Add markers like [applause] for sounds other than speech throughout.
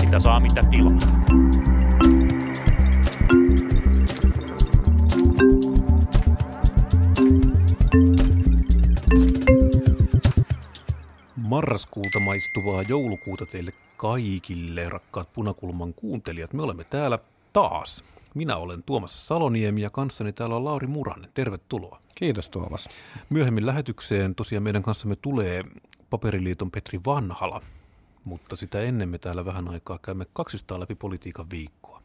Mitä saa, mitä tilaa. Marraskuuta maistuvaa joulukuuta teille kaikille, rakkaat punakulman kuuntelijat. Me olemme täällä taas. Minä olen Tuomas Saloniemi ja kanssani täällä on Lauri Muranen. Tervetuloa. Kiitos Tuomas. Myöhemmin lähetykseen tosiaan meidän kanssamme tulee Paperiliiton Petri Vanhala, mutta sitä ennen me täällä vähän aikaa käymme 200 läpi politiikan viikkoa.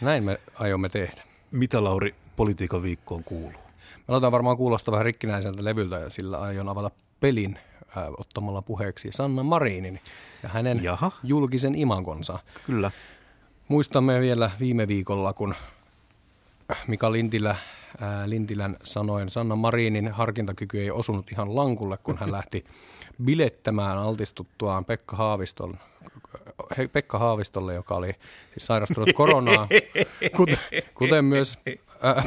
Näin me aiomme tehdä. Mitä Lauri politiikan viikkoon kuuluu? Me aletaan varmaan kuulostaa vähän rikkinäiseltä levyltä ja sillä aion avata pelin äh, ottamalla puheeksi Sanna Marinin ja hänen Jaha. julkisen imagonsa. Kyllä. Muistamme vielä viime viikolla, kun Mika Lintilä, ää, Lintilän sanoin, Sanna Marinin harkintakyky ei osunut ihan lankulle, kun hän lähti bilettämään altistuttuaan Pekka Haaviston, Pekka Haavistolle, joka oli siis sairastunut koronaa, kuten, kuten myös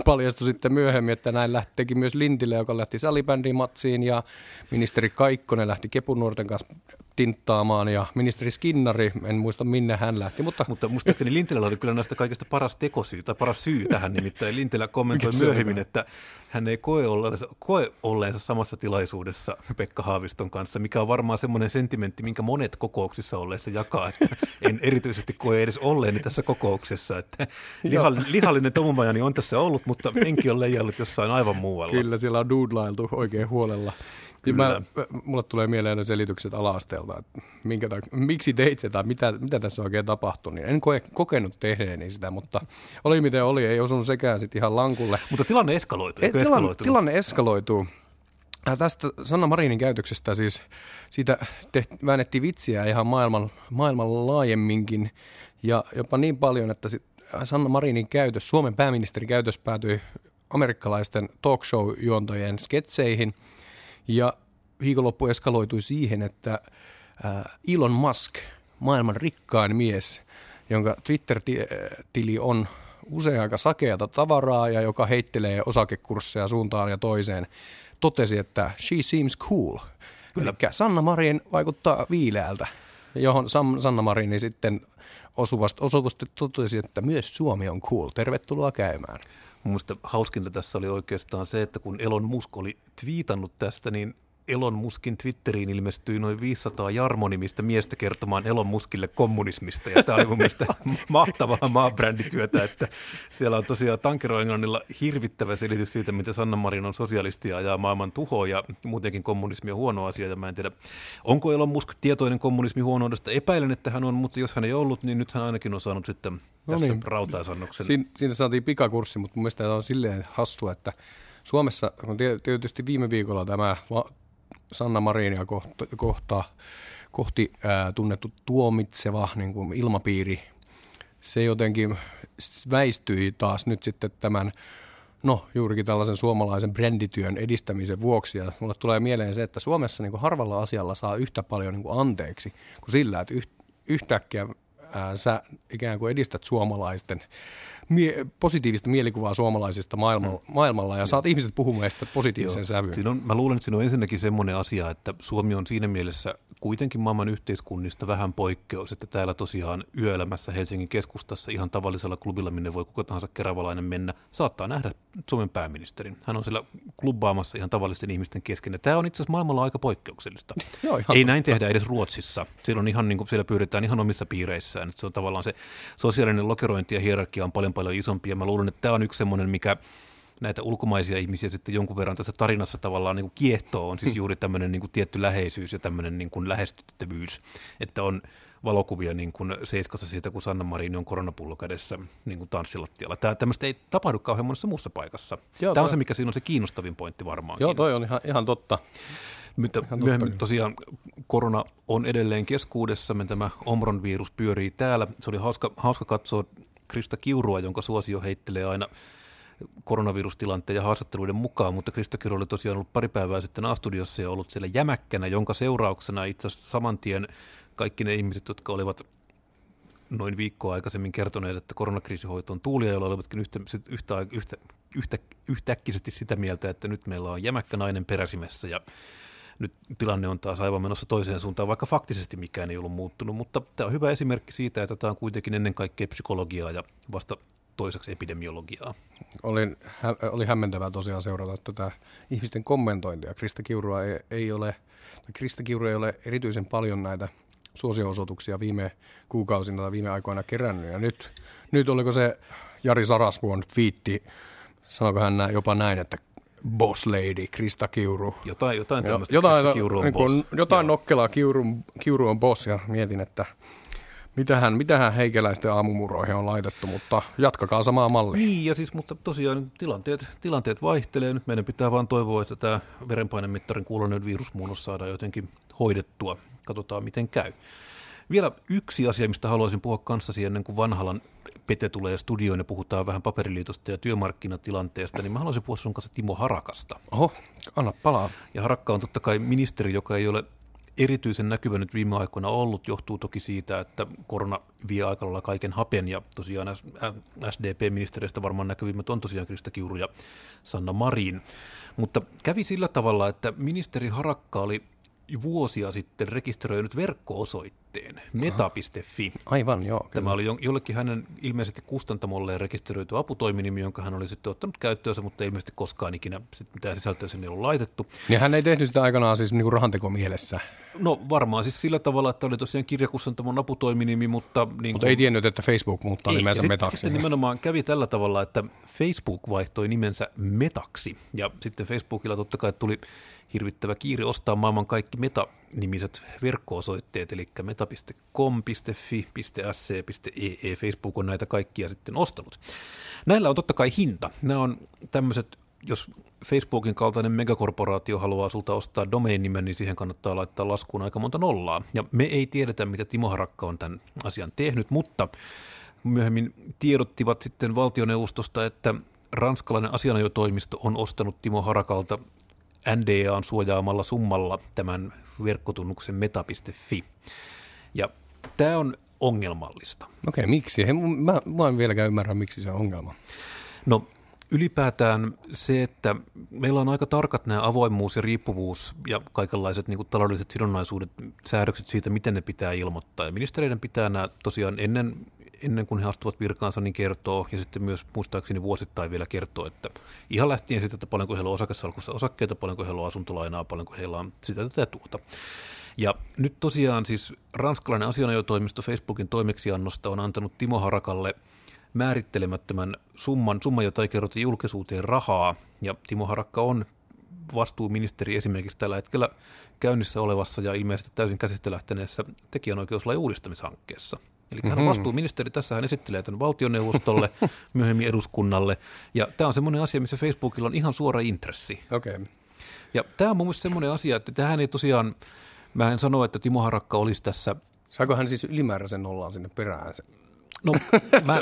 paljastui sitten myöhemmin, että näin lähti, teki myös Lintilä, joka lähti salibändimatsiin ja ministeri Kaikkonen lähti kepunuorten kanssa tinttaamaan ja ministeri Skinnari, en muista minne hän lähti, mutta... Mutta muistaakseni Lintilällä oli kyllä näistä kaikista paras tekosyy tai paras syy tähän, nimittäin. Lintilä kommentoi myöhemmin, että hän ei koe olleensa, koe olleensa samassa tilaisuudessa Pekka Haaviston kanssa, mikä on varmaan semmoinen sentimentti, minkä monet kokouksissa olleista jakaa, että en erityisesti koe edes olleeni tässä kokouksessa, että lihallinen, lihallinen Tomumajani on tässä ollut, mutta henki on leijallut jossain aivan muualla. Kyllä, siellä on doodlailtu oikein huolella. Kyllä. Mä, mulle tulee mieleen ne selitykset ala-asteelta, että minkä tak- miksi teit se tai mitä, mitä tässä oikein tapahtui. Niin en koe, kokenut tehneeni sitä, mutta oli miten oli, ei osunut sekään sitten ihan lankulle. Mutta tilanne eskaloituu, eikö Eh, tilanne, tilanne eskaloituu. Äh, Tästä Sanna Marinin käytöksestä siis, siitä tehti, väännettiin vitsiä ihan maailman, maailman laajemminkin ja jopa niin paljon, että sit Sanna Marinin käytös, Suomen pääministerin käytös päätyi amerikkalaisten talk show-juontojen sketseihin ja viikonloppu eskaloitui siihen, että äh, Elon Musk, maailman rikkain mies, jonka Twitter-tili on usein aika sakeata tavaraa ja joka heittelee osakekursseja suuntaan ja toiseen, totesi, että she seems cool. Eli Sanna Marin vaikuttaa viileältä, johon Sam, Sanna Marini sitten osuvasti, osuvasti totesi, että myös Suomi on cool. Tervetuloa käymään. Mun mielestä hauskinta tässä oli oikeastaan se, että kun Elon Musk oli twiitannut tästä, niin Elon Muskin Twitteriin ilmestyi noin 500 Jarmo-nimistä miestä kertomaan Elon Muskille kommunismista. Ja tämä oli mun mielestä [laughs] mahtavaa maabrändityötä, että siellä on tosiaan tankeroenglannilla hirvittävä selitys siitä, miten Sanna Marin on sosialisti ja ajaa maailman tuhoa ja muutenkin kommunismi on huono asia. Ja mä en tiedä, onko Elon Musk tietoinen kommunismin huonoudesta. Epäilen, että hän on, mutta jos hän ei ollut, niin nyt hän ainakin on saanut sitten No tästä niin. rautaisannoksen. Siin, siinä saatiin pikakurssi, mutta mun mielestä tämä on silleen hassua, että Suomessa on tie- tietysti viime viikolla tämä Sanna Marinia kohta, kohta, kohti ää, tunnettu tuomitseva niin kuin ilmapiiri, se jotenkin väistyi taas nyt sitten tämän No, juurikin tällaisen suomalaisen brändityön edistämisen vuoksi. Ja mulle tulee mieleen se, että Suomessa niin kuin harvalla asialla saa yhtä paljon niin kuin anteeksi kuin sillä, että yht, yhtäkkiä ää, sä ikään kuin edistät suomalaisten mie- positiivista mielikuvaa suomalaisista maailmalla, mm. maailmalla ja saat ihmiset puhumaan sitä positiivisen sävyyn. Siinä on, mä luulen, että siinä on ensinnäkin semmoinen asia, että Suomi on siinä mielessä kuitenkin maailman yhteiskunnista vähän poikkeus, että täällä tosiaan yöelämässä Helsingin keskustassa ihan tavallisella klubilla, minne voi kuka tahansa keravalainen mennä, saattaa nähdä Suomen pääministerin. Hän on siellä klubbaamassa ihan tavallisten ihmisten kesken. Ja tämä on itse asiassa maailmalla aika poikkeuksellista. Joo, ihan Ei näin tehdä edes Ruotsissa. Siellä, on ihan, niin kuin, siellä pyydetään ihan omissa piireissään. Että se on tavallaan se sosiaalinen lokerointi ja hierarkia on paljon paljon isompi. Ja mä luulen, että tämä on yksi semmoinen, mikä näitä ulkomaisia ihmisiä sitten jonkun verran tässä tarinassa tavallaan niin kuin kiehtoo, on siis juuri tämmöinen niin kuin tietty läheisyys ja tämmöinen niin kuin lähestyttävyys, että on valokuvia niin kuin seiskassa siitä, kun Sanna Marin on koronapullo kädessä niin kuin tanssilattialla. Tämä tämmöistä ei tapahdu kauhean monessa muussa paikassa. Joo, Tämä on toi- se, mikä siinä on se kiinnostavin pointti varmaankin. Joo, toi on ihan, ihan totta. Mutta myöhemmin tosiaan korona on edelleen keskuudessamme, tämä Omron-virus pyörii täällä. Se oli hauska, hauska katsoa Krista Kiurua, jonka suosio heittelee aina koronavirustilanteen ja haastatteluiden mukaan, mutta Krista Kiuru oli tosiaan ollut pari päivää sitten A-studiossa ja ollut siellä jämäkkänä, jonka seurauksena itse asiassa saman tien kaikki ne ihmiset, jotka olivat noin viikkoa aikaisemmin kertoneet, että koronakriisihoito on tuulia, joilla olivatkin yhtä, yhtä, yhtä, yhtä, yhtäkkisesti sitä mieltä, että nyt meillä on jämäkkä nainen peräsimessä. Ja nyt tilanne on taas aivan menossa toiseen suuntaan, vaikka faktisesti mikään ei ollut muuttunut, mutta tämä on hyvä esimerkki siitä, että tämä on kuitenkin ennen kaikkea psykologiaa ja vasta toiseksi epidemiologiaa. Oli, hä, oli hämmentävää tosiaan seurata tätä ihmisten kommentointia. Krista Kiurua ei, ei ole, Krista Kiuru ei ole erityisen paljon näitä suosio-osoituksia viime kuukausina tai viime aikoina kerännyt. Ja nyt, nyt oliko se Jari Sarasvuon twiitti, sanoiko hän jopa näin, että boss lady, Krista Kiuru. Jotain, jotain tämmöistä, jotain, Krista Kiuru on niin kuin, boss. Jotain Joo. nokkelaa, Kiuru, Kiuru on boss, ja mietin, että mitähän, mitähän heikeläisten aamumuroihin on laitettu, mutta jatkakaa samaa mallia. Niin, ja siis, mutta tosiaan tilanteet, tilanteet vaihtelee. Nyt meidän pitää vaan toivoa, että tämä verenpainemittarin kuulonen virusmuunnos saadaan jotenkin hoidettua. Katsotaan, miten käy. Vielä yksi asia, mistä haluaisin puhua kanssasi ennen kuin Vanhalan Pete tulee studioon ja puhutaan vähän paperiliitosta ja työmarkkinatilanteesta, niin mä haluaisin puhua sun kanssa Timo Harakasta. Oho, anna palaa. Ja Harakka on totta kai ministeri, joka ei ole erityisen näkyvä nyt viime aikoina ollut, johtuu toki siitä, että korona vie aika lailla kaiken hapen ja tosiaan SDP-ministereistä varmaan näkyvimmät on tosiaan Krista Kiuru ja Sanna Marin. Mutta kävi sillä tavalla, että ministeri Harakka oli vuosia sitten rekisteröinyt verkko-osoitteen meta.fi. Aivan, joo. Kyllä. Tämä oli jollekin hänen ilmeisesti kustantamolleen rekisteröity aputoiminimi, jonka hän oli sitten ottanut käyttöönsä, mutta ilmeisesti koskaan ikinä sit mitään sisältöä sinne ei ollut laitettu. Ja hän ei tehnyt sitä aikanaan siis niin rahanteko mielessä. No varmaan siis sillä tavalla, että oli tosiaan kirjakustantamon aputoiminimi, mutta... Niin mutta ei tiennyt, että Facebook muuttaa ei, nimensä Metaksi. Sitten nimenomaan kävi tällä tavalla, että Facebook vaihtoi nimensä Metaksi, ja sitten Facebookilla totta kai tuli hirvittävä kiire ostaa maailman kaikki meta-nimiset verkko-osoitteet, eli meta.com, .fi, .sc, .ee, Facebook on näitä kaikkia sitten ostanut. Näillä on totta kai hinta. Nämä on tämmöiset, jos Facebookin kaltainen megakorporaatio haluaa sulta ostaa domain-nimen, niin siihen kannattaa laittaa laskuun aika monta nollaa. Ja me ei tiedetä, mitä Timo Harakka on tämän asian tehnyt, mutta myöhemmin tiedottivat sitten valtioneuvostosta, että ranskalainen asianajotoimisto on ostanut Timo Harakalta NDAn suojaamalla summalla tämän verkkotunnuksen meta.fi. Ja tämä on ongelmallista. Okei, miksi? He, mä, mä en vieläkään ymmärrä, miksi se on ongelma. No ylipäätään se, että meillä on aika tarkat nämä avoimuus ja riippuvuus ja kaikenlaiset niin kuin taloudelliset sidonnaisuudet, säädökset siitä, miten ne pitää ilmoittaa. Ja ministereiden pitää nämä tosiaan ennen ennen kuin he astuvat virkaansa, niin kertoo, ja sitten myös muistaakseni vuosittain vielä kertoo, että ihan lähtien siitä, että paljonko heillä on osakesalkussa osakkeita, paljonko heillä on asuntolainaa, paljonko heillä on sitä tätä tuota. Ja nyt tosiaan siis ranskalainen asianajotoimisto Facebookin toimeksiannosta on antanut Timo Harakalle määrittelemättömän summan, summa, jota ei kerrota julkisuuteen rahaa, ja Timo Harakka on vastuuministeri esimerkiksi tällä hetkellä käynnissä olevassa ja ilmeisesti täysin käsistä lähteneessä tekijänoikeuslain uudistamishankkeessa. Eli hän on mm-hmm. vastuuministeri, tässä hän esittelee tämän valtioneuvostolle, [laughs] myöhemmin eduskunnalle. Ja tämä on semmoinen asia, missä Facebookilla on ihan suora intressi. Okay. Ja tämä on mun mielestä semmoinen asia, että tähän ei tosiaan, mä en sano, että Timo Harakka olisi tässä... Saako hän siis ylimääräisen nollaan sinne perään? No, [laughs] mä,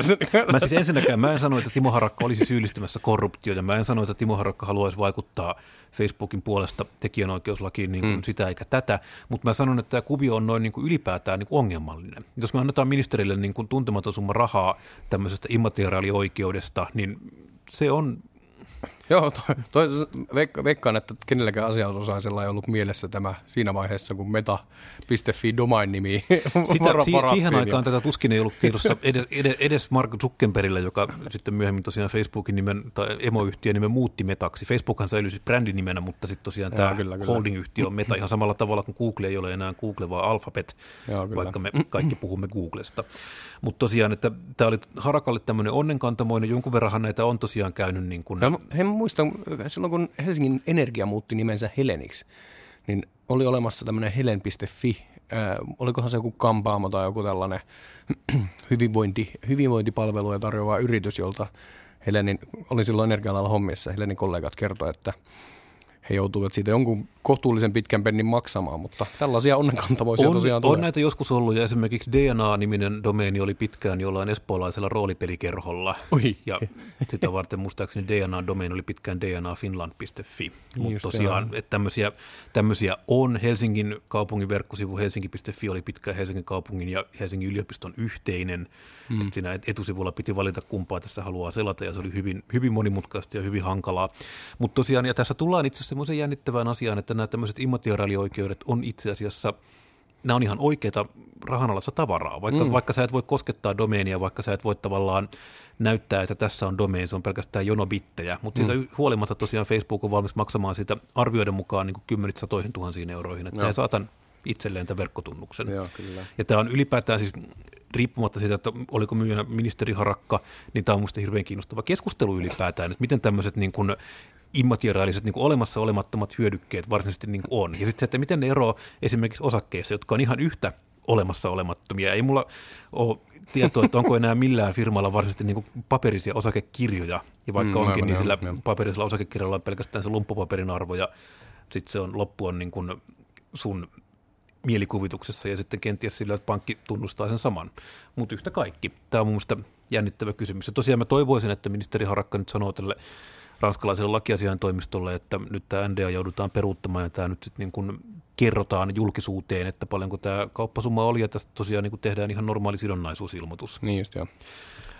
mä siis ensinnäkään, mä en sano, että Timo Harakka olisi syyllistymässä korruptioon, ja mä en sano, että Timo Harakka haluaisi vaikuttaa Facebookin puolesta tekijänoikeuslakiin niin kuin mm. sitä eikä tätä, mutta mä sanon, että tämä kuvio on noin niin kuin ylipäätään niin kuin ongelmallinen. Jos me annetaan ministerille niin kuin tuntematon summa rahaa tämmöisestä immateriaalioikeudesta, niin se on Joo, toi, toi, veikka, veikkaan, että kenelläkään asianosaisella ei ollut mielessä tämä siinä vaiheessa, kun meta.fi domain-nimi Sitä, si, Siihen ja... aikaan tätä tuskin ei ollut tiedossa edes, edes, edes Mark Zuckerbergillä, joka sitten myöhemmin tosiaan Facebookin nimen tai emoyhtiön nimen muutti metaksi. Facebookhan säilyi siis brändinimenä, mutta sitten tosiaan tämä holding-yhtiö on meta ihan samalla tavalla kuin Google ei ole enää Google, vaan Alphabet, Joo, vaikka me kaikki puhumme Googlesta. Mutta tosiaan, että tämä oli Harakalle tämmöinen onnenkantamoinen, jonkun verranhan näitä on tosiaan käynyt niin kuin... Ja he muistan, silloin kun Helsingin Energia muutti nimensä Heleniksi, niin oli olemassa tämmöinen helen.fi, äh, olikohan se joku kampaamo tai joku tällainen [clears throat] hyvinvointi, hyvinvointipalveluja tarjoava yritys, jolta Helenin, oli silloin energia hommissa, Helenin kollegat kertoivat, että he joutuvat siitä jonkun kohtuullisen pitkän pennin maksamaan, mutta tällaisia onnenkantamoisia on, tosiaan on tulee. näitä joskus ollut, ja esimerkiksi DNA-niminen domeeni oli pitkään jollain espoolaisella roolipelikerholla. Oi. Ja sitä varten muistaakseni DNA-domeeni oli pitkään dnafinland.fi. Mutta just tosiaan, että tämmöisiä, tämmöisiä on. Helsingin kaupungin verkkosivu helsinki.fi oli pitkään Helsingin kaupungin ja Helsingin yliopiston yhteinen. Mm. Että siinä etusivulla piti valita kumpaa tässä haluaa selata, ja se oli hyvin, hyvin monimutkaista ja hyvin hankalaa. Mutta tosiaan, ja tässä tullaan itse asiassa semmoiseen jännittävään asiaan, että nämä tämmöiset immateriaalioikeudet on itse asiassa nämä on ihan oikeita rahanalassa tavaraa, vaikka, mm. vaikka sä et voi koskettaa domeenia, vaikka sä et voi tavallaan näyttää, että tässä on domeeni, se on pelkästään jonobittejä, mutta mm. siitä huolimatta tosiaan Facebook on valmis maksamaan siitä arvioiden mukaan niin kymmenit satoihin tuhansiin euroihin, että sä saatan itselleen tämän verkkotunnuksen. Joo, kyllä. Ja tämä on ylipäätään siis riippumatta siitä, että oliko myyjänä ministeri Harakka, niin tämä on minusta hirveän kiinnostava keskustelu ylipäätään, että miten tämmöiset niin kuin immateriaaliset niin kuin olemassa olemattomat hyödykkeet varsinaisesti niin kuin on. Ja sitten se, että miten ne eroaa esimerkiksi osakkeissa, jotka on ihan yhtä olemassa olemattomia. Ei mulla ole tietoa, että onko enää millään firmalla varsinaisesti niin kuin paperisia osakekirjoja. Ja vaikka mm, onkin, niin sillä jo. paperisella osakekirjalla on pelkästään se lumppupaperin arvo ja sitten se on, loppu on niin kuin sun mielikuvituksessa ja sitten kenties sillä, että pankki tunnustaa sen saman. Mutta yhtä kaikki. Tämä on mun mielestä jännittävä kysymys. Ja tosiaan mä toivoisin, että ministeri Harakka nyt sanoo tälle ranskalaiselle lakiasian toimistolle, että nyt tämä NDA joudutaan peruuttamaan ja tämä nyt sitten niin kuin kerrotaan julkisuuteen, että paljonko tämä kauppasumma oli ja tästä tosiaan niin kuin tehdään ihan normaali sidonnaisuusilmoitus. Niin just joo.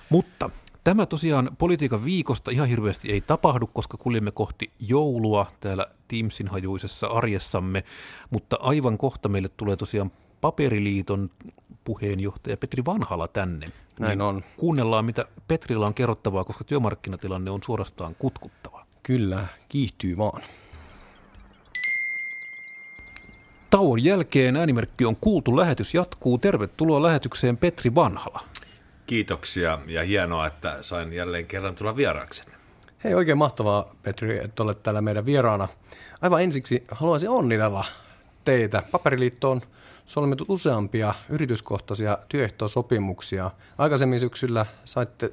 Mutta tämä tosiaan politiikan viikosta ihan hirveästi ei tapahdu, koska kuljemme kohti joulua täällä Teamsin hajuisessa arjessamme, mutta aivan kohta meille tulee tosiaan Paperiliiton puheenjohtaja Petri Vanhala tänne. Näin niin on. Kuunnellaan, mitä Petrillä on kerrottavaa, koska työmarkkinatilanne on suorastaan kutkuttava. Kyllä, kiihtyy vaan. Tauon jälkeen äänimerkki on kuultu, lähetys jatkuu. Tervetuloa lähetykseen Petri Vanhala. Kiitoksia ja hienoa, että sain jälleen kerran tulla vieraaksenne. Hei, oikein mahtavaa Petri, että olet täällä meidän vieraana. Aivan ensiksi haluaisin onnitella teitä. Paperiliitto on solmittu useampia yrityskohtaisia työehtosopimuksia. Aikaisemmin syksyllä saitte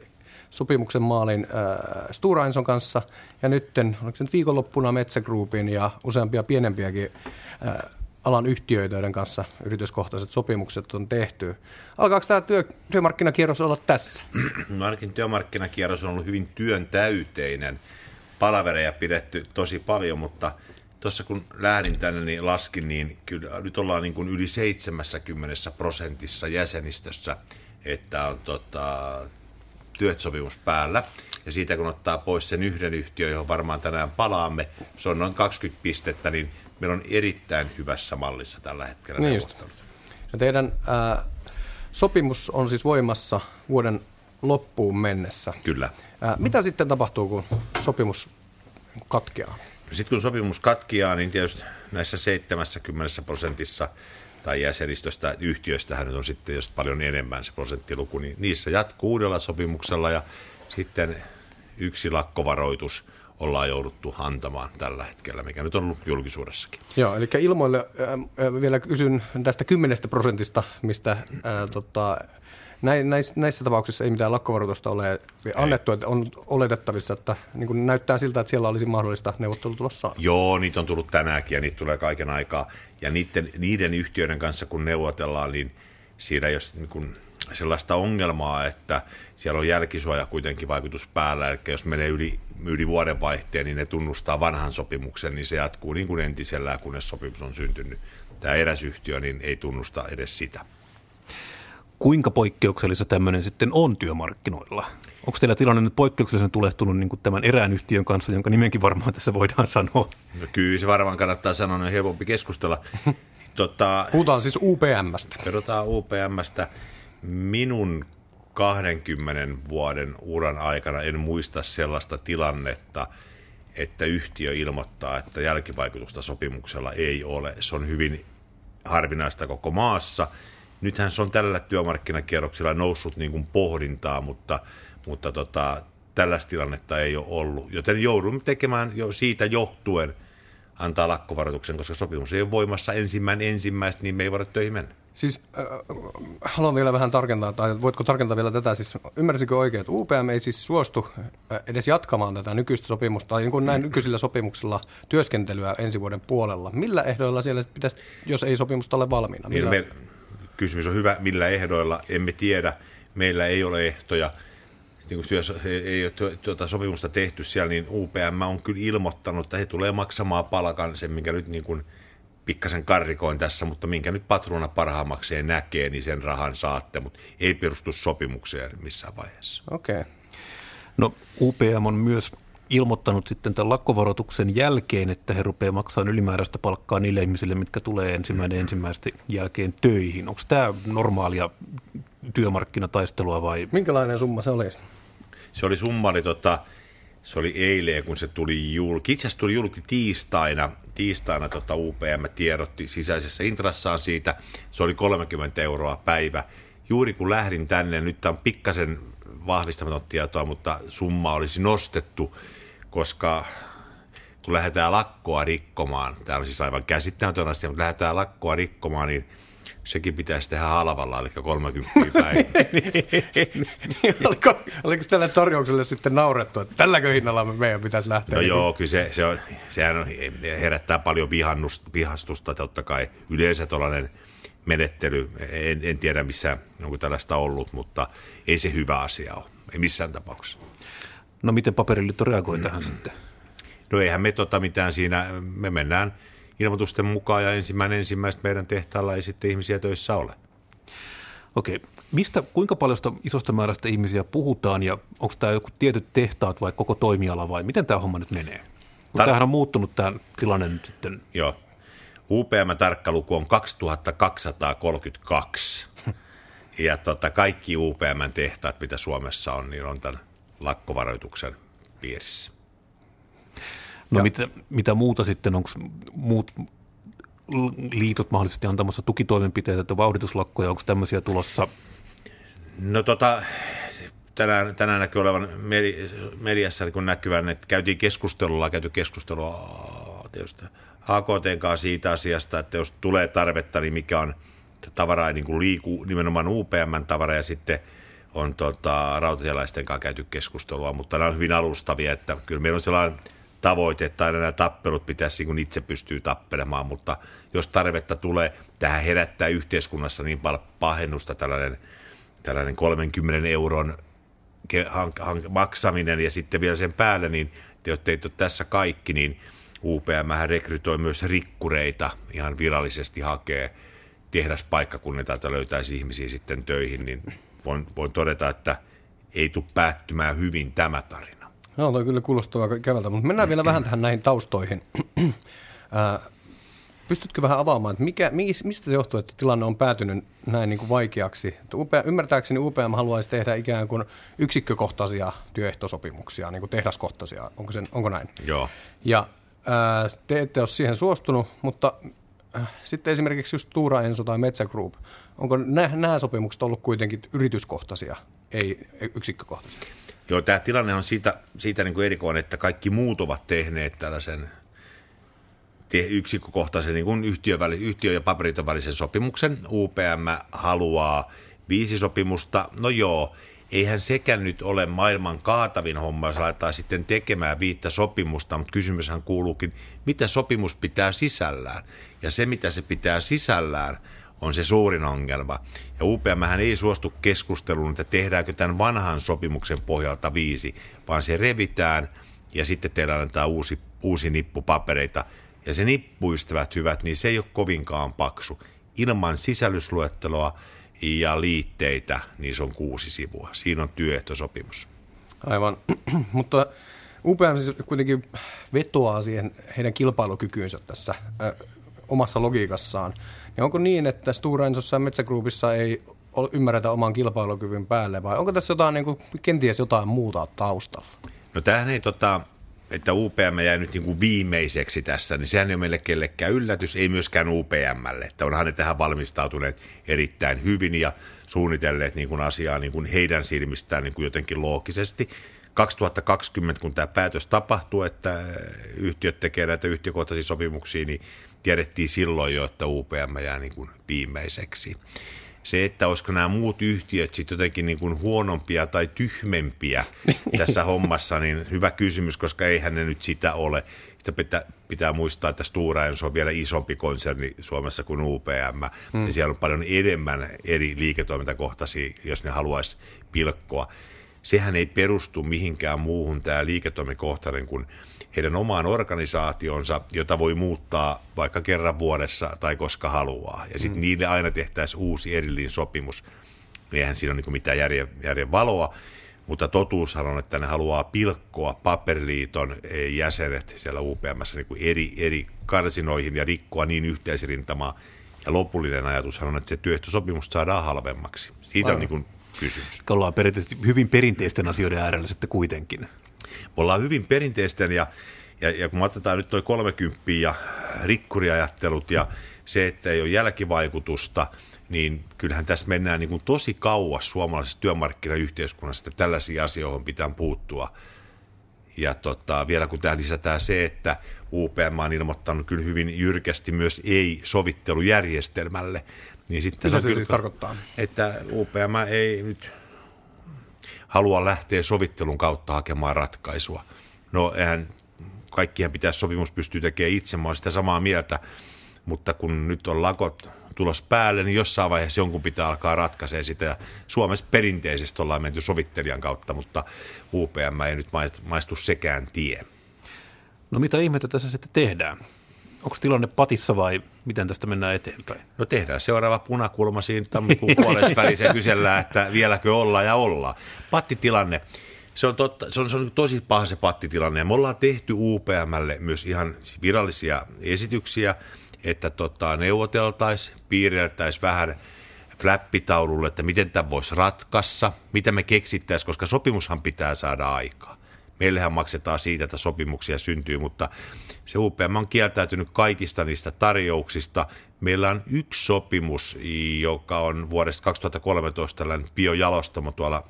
sopimuksen maalin äh, Stura Enson kanssa ja nytten, oliko se nyt viikonloppuna Metsä Groupin ja useampia pienempiäkin äh, alan yhtiöitä, joiden kanssa yrityskohtaiset sopimukset on tehty. Alkaako tämä työ, työmarkkinakierros olla tässä? [clears throat] No ainakin työmarkkinakierros on ollut hyvin työn täyteinen. Palavereja pidetty tosi paljon, mutta tuossa kun lähdin tänne, niin laskin, niin kyllä nyt ollaan niin kuin yli 70 prosentissa jäsenistössä, että on tota, työsopimus päällä. Ja siitä kun ottaa pois sen yhden yhtiön, johon varmaan tänään palaamme, se on noin 20 pistettä, niin meillä on erittäin hyvässä mallissa tällä hetkellä niin neuvottelut. Ja teidän ää, sopimus on siis voimassa vuoden loppuun mennessä. Kyllä. Ää, mitä sitten tapahtuu, kun sopimus katkeaa? Sitten kun sopimus katkeaa, niin tietysti näissä 70 prosentissa tai jäsenistöstä, yhtiöistähän nyt on sitten jos paljon enemmän se prosenttiluku, niin niissä jatkuu uudella sopimuksella ja sitten yksi lakkovaroitus – ollaan jouduttu antamaan tällä hetkellä, mikä nyt on ollut julkisuudessakin. Joo, eli ilmoille äh, vielä kysyn tästä 10 prosentista, mistä äh, tota, näissä, näissä tapauksissa ei mitään lakkovaroitusta ole annettu, että on oletettavissa, että niin kuin näyttää siltä, että siellä olisi mahdollista neuvottelutulossa. Joo, niitä on tullut tänäänkin ja niitä tulee kaiken aikaa. Ja niiden, niiden yhtiöiden kanssa, kun neuvotellaan, niin siinä jos niin kuin sellaista ongelmaa, että siellä on jälkisuoja kuitenkin vaikutus päällä, eli jos menee yli, yli vuoden vaihteen, niin ne tunnustaa vanhan sopimuksen, niin se jatkuu niin kuin entisellään, kunnes sopimus on syntynyt. Tämä eräsyhtiö niin ei tunnusta edes sitä. Kuinka poikkeuksellista tämmöinen sitten on työmarkkinoilla? Onko teillä tilanne nyt poikkeuksellisen tulehtunut niin kuin tämän erään yhtiön kanssa, jonka nimenkin varmaan tässä voidaan sanoa? No kyllä se varmaan kannattaa sanoa, on helpompi keskustella. [laughs] Tota, Puhutaan siis UPMstä. Kerrotaan UPMstä. Minun 20 vuoden uran aikana en muista sellaista tilannetta, että yhtiö ilmoittaa, että jälkivaikutusta sopimuksella ei ole. Se on hyvin harvinaista koko maassa. Nythän se on tällä työmarkkinakierroksella noussut niin kuin pohdintaa, mutta, mutta tota, tällaista tilannetta ei ole ollut. Joten joudumme tekemään jo siitä johtuen antaa lakkovaroituksen, koska sopimus ei ole voimassa ensimmäinen ensimmäistä, niin me ei voida töihin mennä. Siis äh, haluan vielä vähän tarkentaa, tai voitko tarkentaa vielä tätä, siis ymmärsikö oikein, että UPM ei siis suostu äh, edes jatkamaan tätä nykyistä sopimusta, tai niin kuin näin nykyisillä sopimuksilla työskentelyä ensi vuoden puolella. Millä ehdoilla siellä pitäisi, jos ei sopimusta ole valmiina? Niin Millä... me, kysymys on hyvä, millä ehdoilla, emme tiedä, meillä ei ole ehtoja, niin kuin työs, ei ole tuota sopimusta tehty siellä, niin UPM on kyllä ilmoittanut, että he tulee maksamaan palkan sen, minkä nyt niin kuin – pikkasen karrikoin tässä, mutta minkä nyt patruuna parhaammakseen näkee, niin sen rahan saatte, mutta ei perustu sopimukseen missään vaiheessa. Okei. Okay. No UPM on myös ilmoittanut sitten tämän lakkovaroituksen jälkeen, että he rupeaa maksamaan ylimääräistä palkkaa niille ihmisille, mitkä tulee ensimmäinen ensimmäistä jälkeen töihin. Onko tämä normaalia työmarkkinataistelua vai? Minkälainen summa se oli? Se oli summa, oli tota, se oli eilen, kun se tuli julki. Itse asiassa tuli julki tiistaina, tiistaina tota UPM tiedotti sisäisessä intrassaan siitä. Se oli 30 euroa päivä. Juuri kun lähdin tänne, nyt tämä on pikkasen vahvistamaton tietoa, mutta summa olisi nostettu, koska kun lähdetään lakkoa rikkomaan, tämä on siis aivan käsittämätön asia, mutta lähdetään lakkoa rikkomaan, niin – sekin pitäisi tehdä halvalla, eli 30 päivä. [laughs] niin, oliko, oliko tälle tarjoukselle sitten naurettu, että tälläkö hinnalla meidän pitäisi lähteä? No joo, kyllä se, se on, sehän on, herättää paljon vihastusta, totta kai yleensä tuollainen menettely, en, en tiedä missä onko tällaista ollut, mutta ei se hyvä asia ole, ei missään tapauksessa. No miten paperiliitto reagoi tähän sitten? No eihän me tota mitään siinä, me mennään – ilmoitusten mukaan ja ensimmäinen ensimmäistä meidän tehtaalla ei sitten ihmisiä töissä ole. Okei. Mistä, kuinka paljon isosta määrästä ihmisiä puhutaan ja onko tämä joku tietyt tehtaat vai koko toimiala vai miten tämä homma nyt menee? Tar- Tämähän on muuttunut tämä tilanne nyt sitten. Joo. UPM-tarkkaluku on 2232. [laughs] ja tota, kaikki UPM-tehtaat, mitä Suomessa on, niin on tämän lakkovaroituksen piirissä. No mitä, mitä muuta sitten, onko muut liitot mahdollisesti antamassa tukitoimenpiteitä tai vauhdituslakkoja, onko tämmöisiä tulossa? No tota, tänään, tänään näkyy olevan mediassa kun näkyvän, että käytiin keskustelua, käyty keskustelua tietysti AKT kanssa siitä asiasta, että jos tulee tarvetta, niin mikä on tavara niin kuin liiku, nimenomaan UPM-tavara ja sitten on tota, rautatielaisten kanssa käyty keskustelua, mutta nämä on hyvin alustavia, että kyllä meillä on sellainen tavoite, aina nämä tappelut pitäisi niin itse pystyy tappelemaan, mutta jos tarvetta tulee, tähän herättää yhteiskunnassa niin paljon pahennusta tällainen, tällainen 30 euron maksaminen ja sitten vielä sen päälle, niin te olette tässä kaikki, niin UPM rekrytoi myös rikkureita ihan virallisesti hakee tehdaspaikkakunnilta, että löytäisi ihmisiä sitten töihin, niin voin, voin todeta, että ei tule päättymään hyvin tämä tarina. No, toi kyllä kuulostaa aika käveltä, mutta mennään vielä vähän tähän näihin taustoihin. [clears throat] Pystytkö vähän avaamaan, että mikä, mistä se johtuu, että tilanne on päätynyt näin niin kuin vaikeaksi? Upea, ymmärtääkseni UPM haluaisi tehdä ikään kuin yksikkökohtaisia työehtosopimuksia, niin kuin tehdaskohtaisia. Onko, sen, onko näin? Joo. Ja ää, te ette ole siihen suostunut, mutta äh, sitten esimerkiksi just Tuura Enso tai Metsä Group, onko nämä sopimukset ollut kuitenkin yrityskohtaisia, ei yksikkökohtaisia? Joo, tämä tilanne on siitä, siitä niin kuin erikoinen, että kaikki muut ovat tehneet tällaisen yksikkökohtaisen niin kuin yhtiö, yhtiö- ja paperiton välisen sopimuksen. UPM haluaa viisi sopimusta. No joo, eihän sekään nyt ole maailman kaatavin homma, jos aletaan sitten tekemään viittä sopimusta, mutta kysymyshän kuuluukin, mitä sopimus pitää sisällään. Ja se, mitä se pitää sisällään – on se suurin ongelma. Ja UPM ei suostu keskusteluun, että tehdäänkö tämän vanhan sopimuksen pohjalta viisi, vaan se revitään ja sitten teillä annetaan uusi, uusi nippu papereita. Ja se nippu, ystävät hyvät, niin se ei ole kovinkaan paksu. Ilman sisällysluetteloa ja liitteitä, niin se on kuusi sivua. Siinä on työehtosopimus. Aivan, [clears throat] mutta UPM siis kuitenkin vetoaa siihen heidän kilpailukykyynsä tässä ö, omassa logiikassaan. Niin onko niin, että Stora Ensossa ja Metsägruupissa ei ymmärretä oman kilpailukyvyn päälle vai onko tässä jotain, niin kuin, kenties jotain muuta taustalla? No tämähän ei tota, että UPM jäi nyt niin kuin viimeiseksi tässä, niin sehän ei ole meille kellekään yllätys, ei myöskään UPMlle. Että onhan ne tähän valmistautuneet erittäin hyvin ja suunnitelleet niin kuin asiaa niin kuin heidän silmistään niin kuin jotenkin loogisesti, 2020, kun tämä päätös tapahtuu, että yhtiöt tekevät näitä yhtiökohtaisia sopimuksia, niin tiedettiin silloin jo, että UPM jää niin kuin viimeiseksi. Se, että olisiko nämä muut yhtiöt sitten jotenkin niin kuin huonompia tai tyhmempiä [laughs] tässä hommassa, niin hyvä kysymys, koska eihän ne nyt sitä ole. Sitä pitää, pitää muistaa, että Stora Enso on vielä isompi konserni Suomessa kuin UPM, mm. ja siellä on paljon enemmän eri liiketoimintakohtaisia, jos ne haluaisi pilkkoa. Sehän ei perustu mihinkään muuhun tämä liiketoimikohtainen kuin heidän omaan organisaationsa, jota voi muuttaa vaikka kerran vuodessa tai koska haluaa. Ja sitten mm. niille aina tehtäisiin uusi erillinen sopimus. Eihän siinä ole niin mitään järjen, järjen valoa, mutta totuus on, että ne haluaa pilkkoa paperiliiton jäsenet siellä UPMssä niin kuin eri, eri karsinoihin ja rikkoa niin yhteisrintamaa. Ja lopullinen ajatus on, että se työehtosopimus saadaan halvemmaksi. Siitä Aivan. on niin kuin kysymys. Ollaan perinteisesti hyvin perinteisten asioiden äärellä sitten kuitenkin. Me ollaan hyvin perinteisten ja, ja, ja kun otetaan nyt toi 30 ja rikkuriajattelut ja se, että ei ole jälkivaikutusta, niin kyllähän tässä mennään niin kuin tosi kauas suomalaisessa työmarkkinayhteiskunnassa, että tällaisiin asioihin pitää puuttua. Ja tota, vielä kun tähän lisätään se, että UPM on ilmoittanut kyllä hyvin jyrkästi myös ei-sovittelujärjestelmälle, niin sitten Mitä se, se siis tarkoittaa? Että UPM ei nyt halua lähteä sovittelun kautta hakemaan ratkaisua. No eihän kaikkien pitäisi sopimus pystyä tekemään itse, mä olen sitä samaa mieltä, mutta kun nyt on lakot tulos päälle, niin jossain vaiheessa jonkun pitää alkaa ratkaisee sitä. Suomessa perinteisesti ollaan menty sovittelijan kautta, mutta UPM ei nyt maistu sekään tie. No mitä ihmettä tässä sitten tehdään? Onko tilanne patissa vai miten tästä mennään eteenpäin? No tehdään seuraava punakulma siinä tammikuun [laughs] puolessa välissä kysellään, että vieläkö ollaan ja ollaan. Pattitilanne. Se on, totta, se, on, se on tosi paha se pattitilanne. Ja me ollaan tehty UPMlle myös ihan virallisia esityksiä, että tota, neuvoteltaisiin, piirreltäisiin vähän flappitaululle, että miten tämä voisi ratkassa, mitä me keksittäisiin, koska sopimushan pitää saada aikaa. Meillähän maksetaan siitä, että sopimuksia syntyy, mutta se UPM on kieltäytynyt kaikista niistä tarjouksista. Meillä on yksi sopimus, joka on vuodesta 2013 tällainen biojalostamo tuolla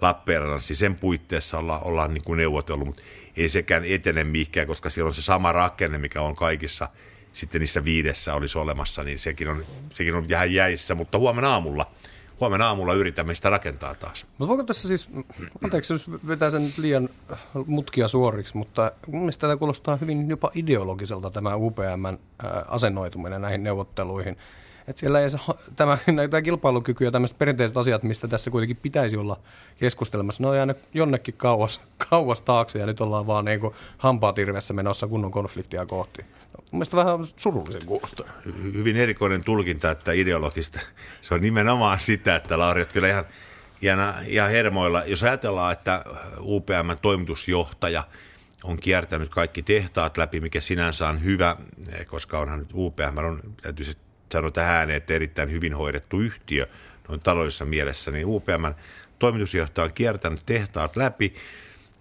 Lappeenrannassa. Sen puitteissa olla, ollaan niin kuin neuvotellut, mutta ei sekään etene mihinkään, koska siellä on se sama rakenne, mikä on kaikissa sitten niissä viidessä olisi olemassa, niin sekin on, sekin on vähän jäissä, mutta huomenna aamulla – huomenna aamulla yritämme sitä rakentaa taas. Mutta voiko tässä siis, anteeksi jos vetää sen liian mutkia suoriksi, mutta mun mielestä tämä kuulostaa hyvin jopa ideologiselta tämä UPMn asennoituminen näihin neuvotteluihin. Että siellä ei tämä, tämä kilpailukyky ja tämmöiset perinteiset asiat, mistä tässä kuitenkin pitäisi olla keskustelemassa, ne on jäänyt jonnekin kauas, [laughs] kauas taakse ja nyt ollaan vaan niin hampaat irvessä menossa kunnon konfliktia kohti. Mielestäni vähän surullisen kuulostaa. Hyvin erikoinen tulkinta, että ideologista. Se on nimenomaan sitä, että Lauri, kyllä ihan, ihan, ihan hermoilla. Jos ajatellaan, että UPM toimitusjohtaja on kiertänyt kaikki tehtaat läpi, mikä sinänsä on hyvä, koska onhan nyt UPM, on, täytyy sanoa tähän, että erittäin hyvin hoidettu yhtiö noin taloudellisessa mielessä, niin UPM toimitusjohtaja on kiertänyt tehtaat läpi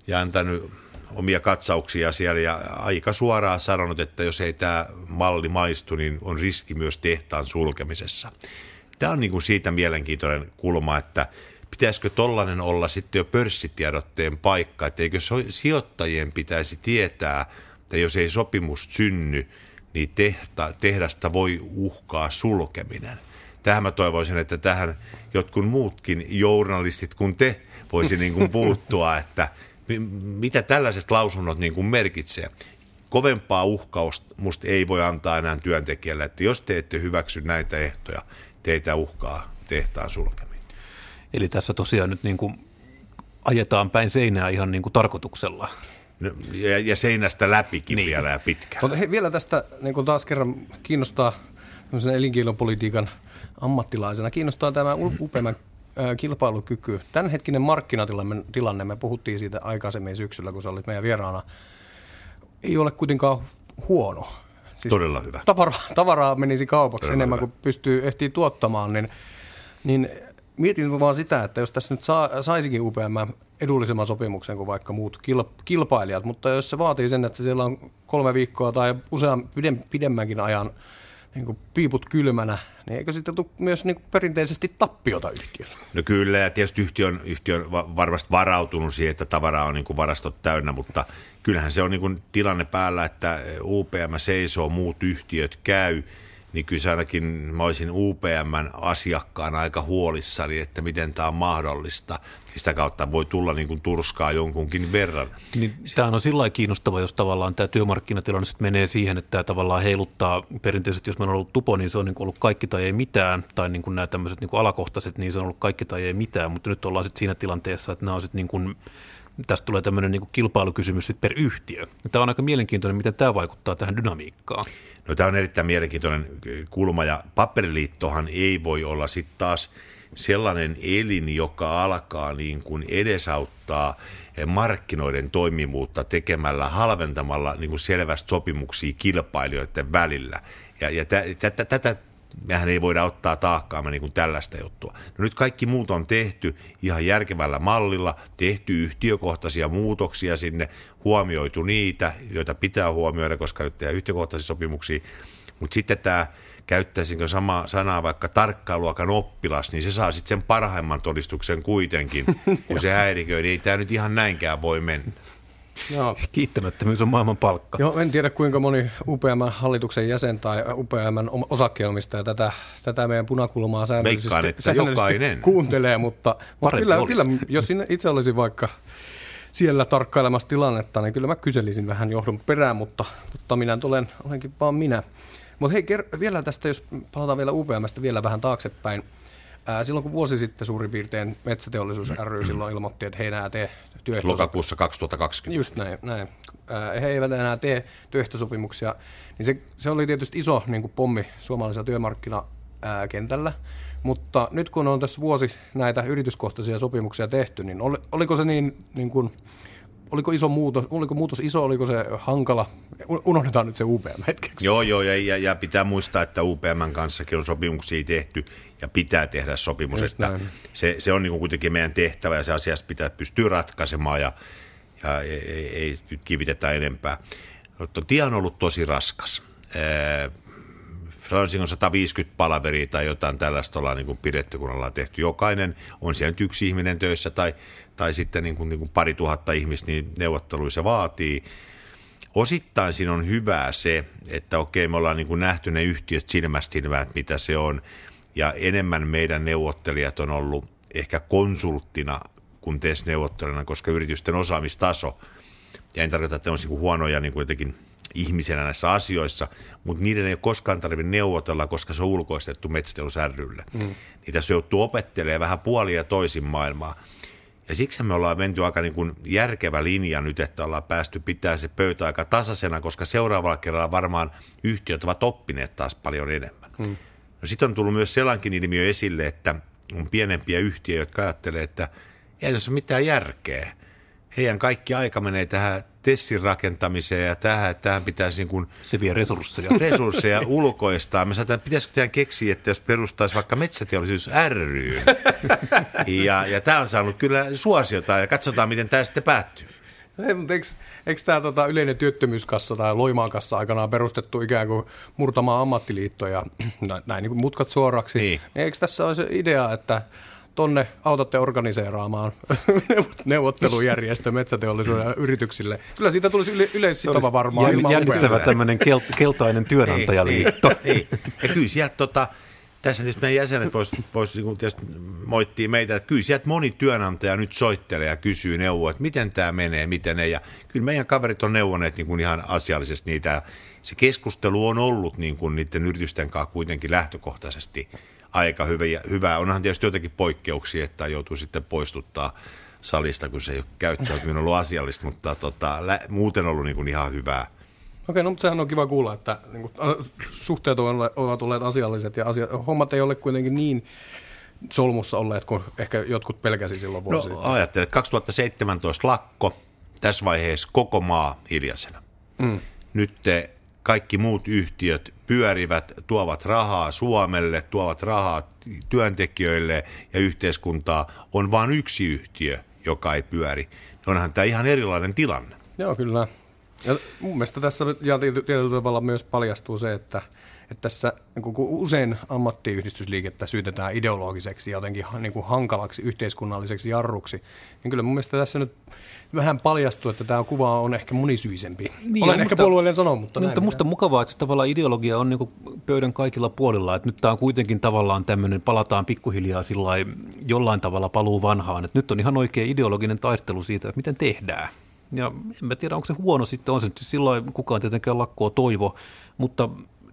ja antanut omia katsauksia siellä ja aika suoraan sanonut, että jos ei tämä malli maistu, niin on riski myös tehtaan sulkemisessa. Tämä on niin kuin siitä mielenkiintoinen kulma, että pitäisikö tollainen olla sitten jo pörssitiedotteen paikka, että eikö sijoittajien pitäisi tietää, että jos ei sopimus synny, niin tehta, tehdasta voi uhkaa sulkeminen. Tähän mä toivoisin, että tähän jotkut muutkin journalistit kuin te voisi niin kuin puuttua, että mitä tällaiset lausunnot niin kuin merkitsee. Kovempaa uhkausta musta ei voi antaa enää työntekijälle, että jos te ette hyväksy näitä ehtoja, teitä uhkaa tehtaan sulkeminen. Eli tässä tosiaan nyt niin kuin ajetaan päin seinää ihan niin kuin tarkoituksella. No, ja, ja seinästä läpikin niin. vielä ja pitkään. Mutta he, vielä tästä niin kuin taas kerran kiinnostaa elinkeinopolitiikan ammattilaisena, kiinnostaa tämä upeamman kilpailukyky. Tämänhetkinen markkinatilanne, tilanne, me puhuttiin siitä aikaisemmin syksyllä, kun se oli meidän vieraana, ei ole kuitenkaan huono. Siis Todella hyvä. Tavaraa, tavaraa menisi kaupaksi Todella enemmän hyvä. kuin pystyy ehtii tuottamaan, niin, niin mietin vaan sitä, että jos tässä nyt saa, saisikin UPM edullisemman sopimuksen kuin vaikka muut kilpailijat, mutta jos se vaatii sen, että siellä on kolme viikkoa tai usean pidemmänkin ajan niin kuin piiput kylmänä, niin eikö sitten tule myös niin kuin perinteisesti tappiota yhtiölle? No kyllä, ja tietysti yhtiö on, yhtiö on varmasti varautunut siihen, että tavaraa on niin kuin varastot täynnä, mutta kyllähän se on niin kuin tilanne päällä, että UPM seisoo, muut yhtiöt käy, niin kyllä ainakin mä olisin UPMn asiakkaana aika huolissani, että miten tämä on mahdollista. Sitä kautta voi tulla niin kuin turskaa jonkunkin verran. Niin, tämä on sillä kiinnostava, jos tavallaan tämä työmarkkinatilanne menee siihen, että tämä tavallaan heiluttaa perinteisesti, jos meillä on ollut tupo, niin se on niin kuin ollut kaikki tai ei mitään, tai niin kuin nämä tämmöiset niin kuin alakohtaiset, niin se on ollut kaikki tai ei mitään, mutta nyt ollaan sitten siinä tilanteessa, että nämä on sitten niin kuin tästä tulee tämmöinen niin kuin kilpailukysymys per yhtiö. Tämä on aika mielenkiintoinen, miten tämä vaikuttaa tähän dynamiikkaan. No tämä on erittäin mielenkiintoinen kulma ja paperiliittohan ei voi olla sitten taas sellainen elin, joka alkaa niin kuin edesauttaa markkinoiden toimivuutta tekemällä, halventamalla niin kuin selvästi sopimuksia kilpailijoiden välillä. Ja, ja tätä mehän ei voida ottaa taakkaamme niin kuin tällaista juttua. No nyt kaikki muut on tehty ihan järkevällä mallilla, tehty yhtiökohtaisia muutoksia sinne, huomioitu niitä, joita pitää huomioida, koska nyt tehdään yhtiökohtaisia sopimuksia, mutta sitten tämä käyttäisinkö sama sanaa vaikka tarkkailuakan oppilas, niin se saa sitten sen parhaimman todistuksen kuitenkin, kun se [laughs] häiriköi, niin ei tämä nyt ihan näinkään voi mennä. Joo. Kiittämättömyys on maailman palkka. Joo, en tiedä kuinka moni UPM-hallituksen jäsen tai UPM-osakkeenomistaja tätä, tätä meidän punakulmaa säännöllisesti, säännöllisesti jokainen. kuuntelee, mutta, mutta kyllä, kyllä, jos itse olisi vaikka siellä tarkkailemassa tilannetta, niin kyllä mä kyselisin vähän johdon perään, mutta, mutta minä olen, olenkin vaan minä. Mutta hei, ker- vielä tästä, jos palataan vielä UPMstä vielä vähän taaksepäin. Ää, silloin kun vuosi sitten suurin piirtein Metsäteollisuus ry silloin ilmoitti, että he enää tee työehtosopimuksia. Lokakuussa 2020. Just näin. näin. He eivät enää tee työehtosopimuksia. Niin se, se oli tietysti iso niin kuin pommi suomalaisella työmarkkinakentällä. Mutta nyt kun on tässä vuosi näitä yrityskohtaisia sopimuksia tehty, niin oliko se niin, niin kuin, oliko iso muutos, oliko muutos iso, oliko se hankala? Unohdetaan nyt se UPM hetkeksi. Joo, joo, ja, ja pitää muistaa, että UPMn kanssakin on sopimuksia tehty ja pitää tehdä sopimus. että se, se on niin kuitenkin meidän tehtävä ja se asiasta pitää pystyä ratkaisemaan ja, ja ei, ei, ei nyt kivitetä enempää. Mutta tie on ollut tosi raskas. On 150 palaveria tai jotain tällaista ollaan niin kuin pidetty, kun ollaan tehty. Jokainen on siellä nyt yksi ihminen töissä tai, tai sitten niin kuin, niin kuin pari tuhatta ihmistä, niin neuvotteluissa vaatii. Osittain siinä on hyvää se, että okei, me ollaan niin kuin nähty ne yhtiöt silmästä että mitä se on. Ja enemmän meidän neuvottelijat on ollut ehkä konsulttina kuin TES-neuvottelijana, koska yritysten osaamistaso, ja en tarkoita, että on niin huonoja niin kuin jotenkin ihmisenä näissä asioissa, mutta niiden ei ole koskaan tarvitse neuvotella, koska se on ulkoistettu metsäteollisuus rylle. Mm. Niin tässä joutuu opettelemaan vähän puolia ja toisin maailmaa. Ja siksi me ollaan menty aika niin kuin järkevä linja nyt, että ollaan päästy pitää se pöytä aika tasaisena, koska seuraavalla kerralla varmaan yhtiöt ovat oppineet taas paljon enemmän. Mm. No sitten on tullut myös sellainkin ilmiö esille, että on pienempiä yhtiöitä, jotka ajattelee, että ei tässä ole mitään järkeä. Heidän kaikki aika menee tähän tessin rakentamiseen ja tähän, että tähän pitäisi niin kuin Se vie resursseja. [laughs] Resursseja ulkoistaa. Me sanotaan, että pitäisikö teidän keksiä, että jos perustaisi vaikka metsäteollisuus ry. [laughs] ja, ja tämä on saanut kyllä suosiota ja katsotaan, miten tämä sitten päättyy. Ei, mutta eikö, eikö tämä tota, yleinen työttömyyskassa tai Loimaan kassa aikanaan perustettu ikään kuin murtamaan ammattiliittoja, [clears throat] näin niin kuin mutkat suoraksi, niin. niin eikö tässä ole se idea, että tonne autatte organiseeraamaan [laughs] neuvottelujärjestö metsäteollisuuden yrityksille. Kyllä siitä tulisi yle- yleissitova varmaan. Jäl- jännittävä tämmöinen kelt- keltainen työnantajaliitto. Ei, ei, ei. Ja kyllä sieltä tota, tässä tietysti meidän jäsenet voisivat vois, niin moittia meitä, että kyllä sieltä moni työnantaja nyt soittelee ja kysyy neuvoa, että miten tämä menee, miten ei. Ja kyllä meidän kaverit on neuvoneet niin kuin ihan asiallisesti niitä. Se keskustelu on ollut niin kuin niiden yritysten kanssa kuitenkin lähtökohtaisesti aika hyvä. hyvä. Onhan tietysti jotenkin poikkeuksia, että joutuu sitten poistuttaa salista, kun se ei ole käyttäytyminen ollut asiallista, mutta tota, lä- muuten ollut niin kuin ihan hyvää. Okei, no mutta sehän on kiva kuulla, että niin kuin, suhteet ovat olleet asialliset ja asia, hommat ei ole kuitenkin niin solmussa olleet kuin ehkä jotkut pelkäsi silloin vuosi no, Ajattelen, että 2017 lakko, tässä vaiheessa koko maa hiljaisena. Mm. Nyt te, kaikki muut yhtiöt pyörivät, tuovat rahaa Suomelle, tuovat rahaa työntekijöille ja yhteiskuntaa. On vain yksi yhtiö, joka ei pyöri. Onhan tämä ihan erilainen tilanne. Joo, kyllä. Ja mun mielestä tässä ja tietyllä tavalla myös paljastuu se, että, että tässä niin kun usein ammattiyhdistysliikettä syytetään ideologiseksi ja jotenkin niin kuin hankalaksi yhteiskunnalliseksi jarruksi, niin kyllä mun mielestä tässä nyt vähän paljastuu, että tämä kuva on ehkä monisyisempi. Niin, Olen ehkä puolueellinen sanoa, mutta niin, näin. Mutta musta mukavaa, että tavallaan ideologia on niin pöydän kaikilla puolilla, että nyt tämä on kuitenkin tavallaan tämmöinen, palataan pikkuhiljaa jollain tavalla paluu vanhaan, että nyt on ihan oikea ideologinen taistelu siitä, että miten tehdään. Ja en mä tiedä, onko se huono sitten, on se nyt silloin kukaan tietenkään lakkoa toivo, mutta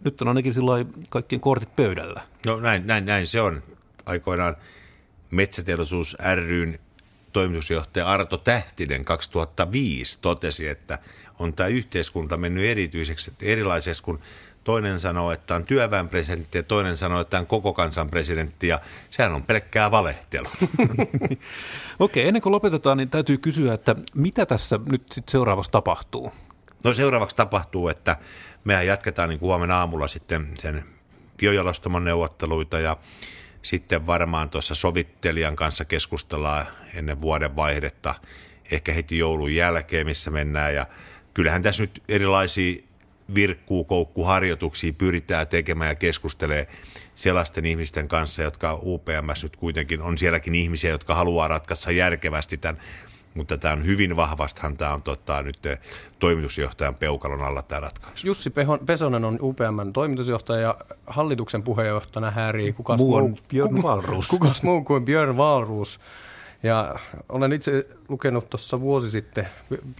nyt on ainakin silloin kaikkien kortit pöydällä. No näin, näin, näin se on. Aikoinaan Metsäteollisuus ryn toimitusjohtaja Arto Tähtinen 2005 totesi, että on tämä yhteiskunta mennyt erityiseksi, erilaiseksi, kun toinen sanoo, että on työväen presidentti ja toinen sanoo, että on koko kansan presidentti ja sehän on pelkkää valehtelu. [laughs] Okei, ennen kuin lopetetaan, niin täytyy kysyä, että mitä tässä nyt sitten seuraavaksi tapahtuu? No seuraavaksi tapahtuu, että mehän jatketaan niin huomenna aamulla sitten sen biojalostamon neuvotteluita ja sitten varmaan tuossa sovittelijan kanssa keskustellaan ennen vuoden vaihdetta, ehkä heti joulun jälkeen, missä mennään. Ja kyllähän tässä nyt erilaisia virkkuukoukkuharjoituksia pyritään tekemään ja keskustelee sellaisten ihmisten kanssa, jotka UPMS nyt kuitenkin on sielläkin ihmisiä, jotka haluaa ratkaista järkevästi tämän mutta tämä on hyvin vahvastihan tämä on tota, nyt toimitusjohtajan peukalon alla tämä ratkaisu. Jussi Pesonen on UPMn toimitusjohtaja ja hallituksen puheenjohtajana häärii kukas muu, muu, Björn Wahlroos. kukas muu kuin Björn Wahlroos. Ja olen itse lukenut tuossa vuosi sitten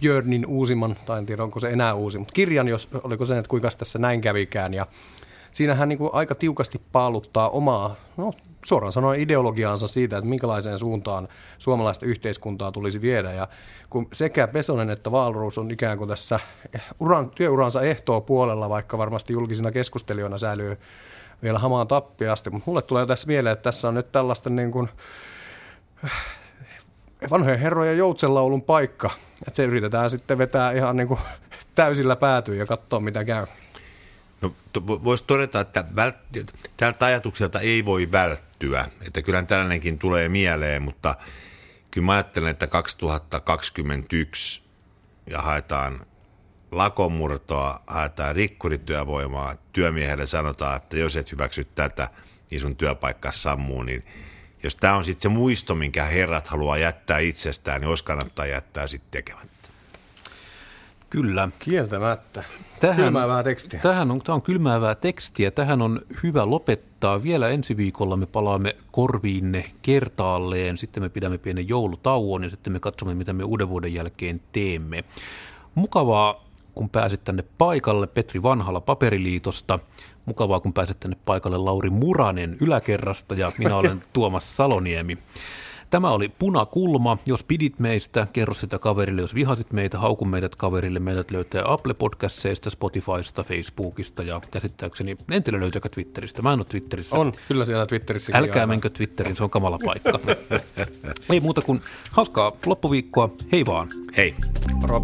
Björnin uusimman, tai en tiedä onko se enää uusi, mutta kirjan, jos, oliko se, että kuinka tässä näin kävikään. Ja siinä hän niin kuin aika tiukasti paaluttaa omaa, no suoraan sanoen ideologiaansa siitä, että minkälaiseen suuntaan suomalaista yhteiskuntaa tulisi viedä. Ja kun sekä Pesonen että Valruus on ikään kuin tässä uran, työuransa ehtoo puolella, vaikka varmasti julkisina keskustelijoina säilyy vielä hamaan tappiasti, mutta mulle tulee tässä mieleen, että tässä on nyt tällaista niin kuin vanhojen herrojen joutsenlaulun paikka, että se yritetään sitten vetää ihan niin kuin täysillä päätyyn ja katsoa mitä käy. No, voisi todeta, että vält- tältä ajatukselta ei voi välttyä, että kyllähän tällainenkin tulee mieleen, mutta kyllä mä ajattelen, että 2021 ja haetaan lakomurtoa, haetaan rikkurityövoimaa, työmiehelle sanotaan, että jos et hyväksy tätä, niin sun työpaikka sammuu, niin jos tämä on sitten se muisto, minkä herrat haluaa jättää itsestään, niin olisi kannattaa jättää sitten tekemättä. Kyllä. Kieltämättä. Tähän, kylmäävää tekstiä. Tähän on, tämä on kylmäävää tekstiä. Tähän on hyvä lopettaa. Vielä ensi viikolla me palaamme korviinne kertaalleen. Sitten me pidämme pienen joulutauon ja sitten me katsomme, mitä me uuden vuoden jälkeen teemme. Mukavaa, kun pääsit tänne paikalle Petri Vanhala Paperiliitosta. Mukavaa, kun pääsit tänne paikalle Lauri Muranen yläkerrasta ja minä olen [laughs] Tuomas Saloniemi. Tämä oli Punakulma. Jos pidit meistä, kerro sitä kaverille. Jos vihasit meitä, hauku meidät kaverille. Meidät löytää Apple Podcastseista, Spotifysta, Facebookista ja käsittääkseni, en tiedä löytääkö Twitteristä. Mä en ole Twitterissä. On, kyllä siellä Twitterissä. Älkää aina. menkö Twitteriin, se on kamala paikka. [laughs] Ei muuta kuin hauskaa loppuviikkoa. Hei vaan. Hei. Moro.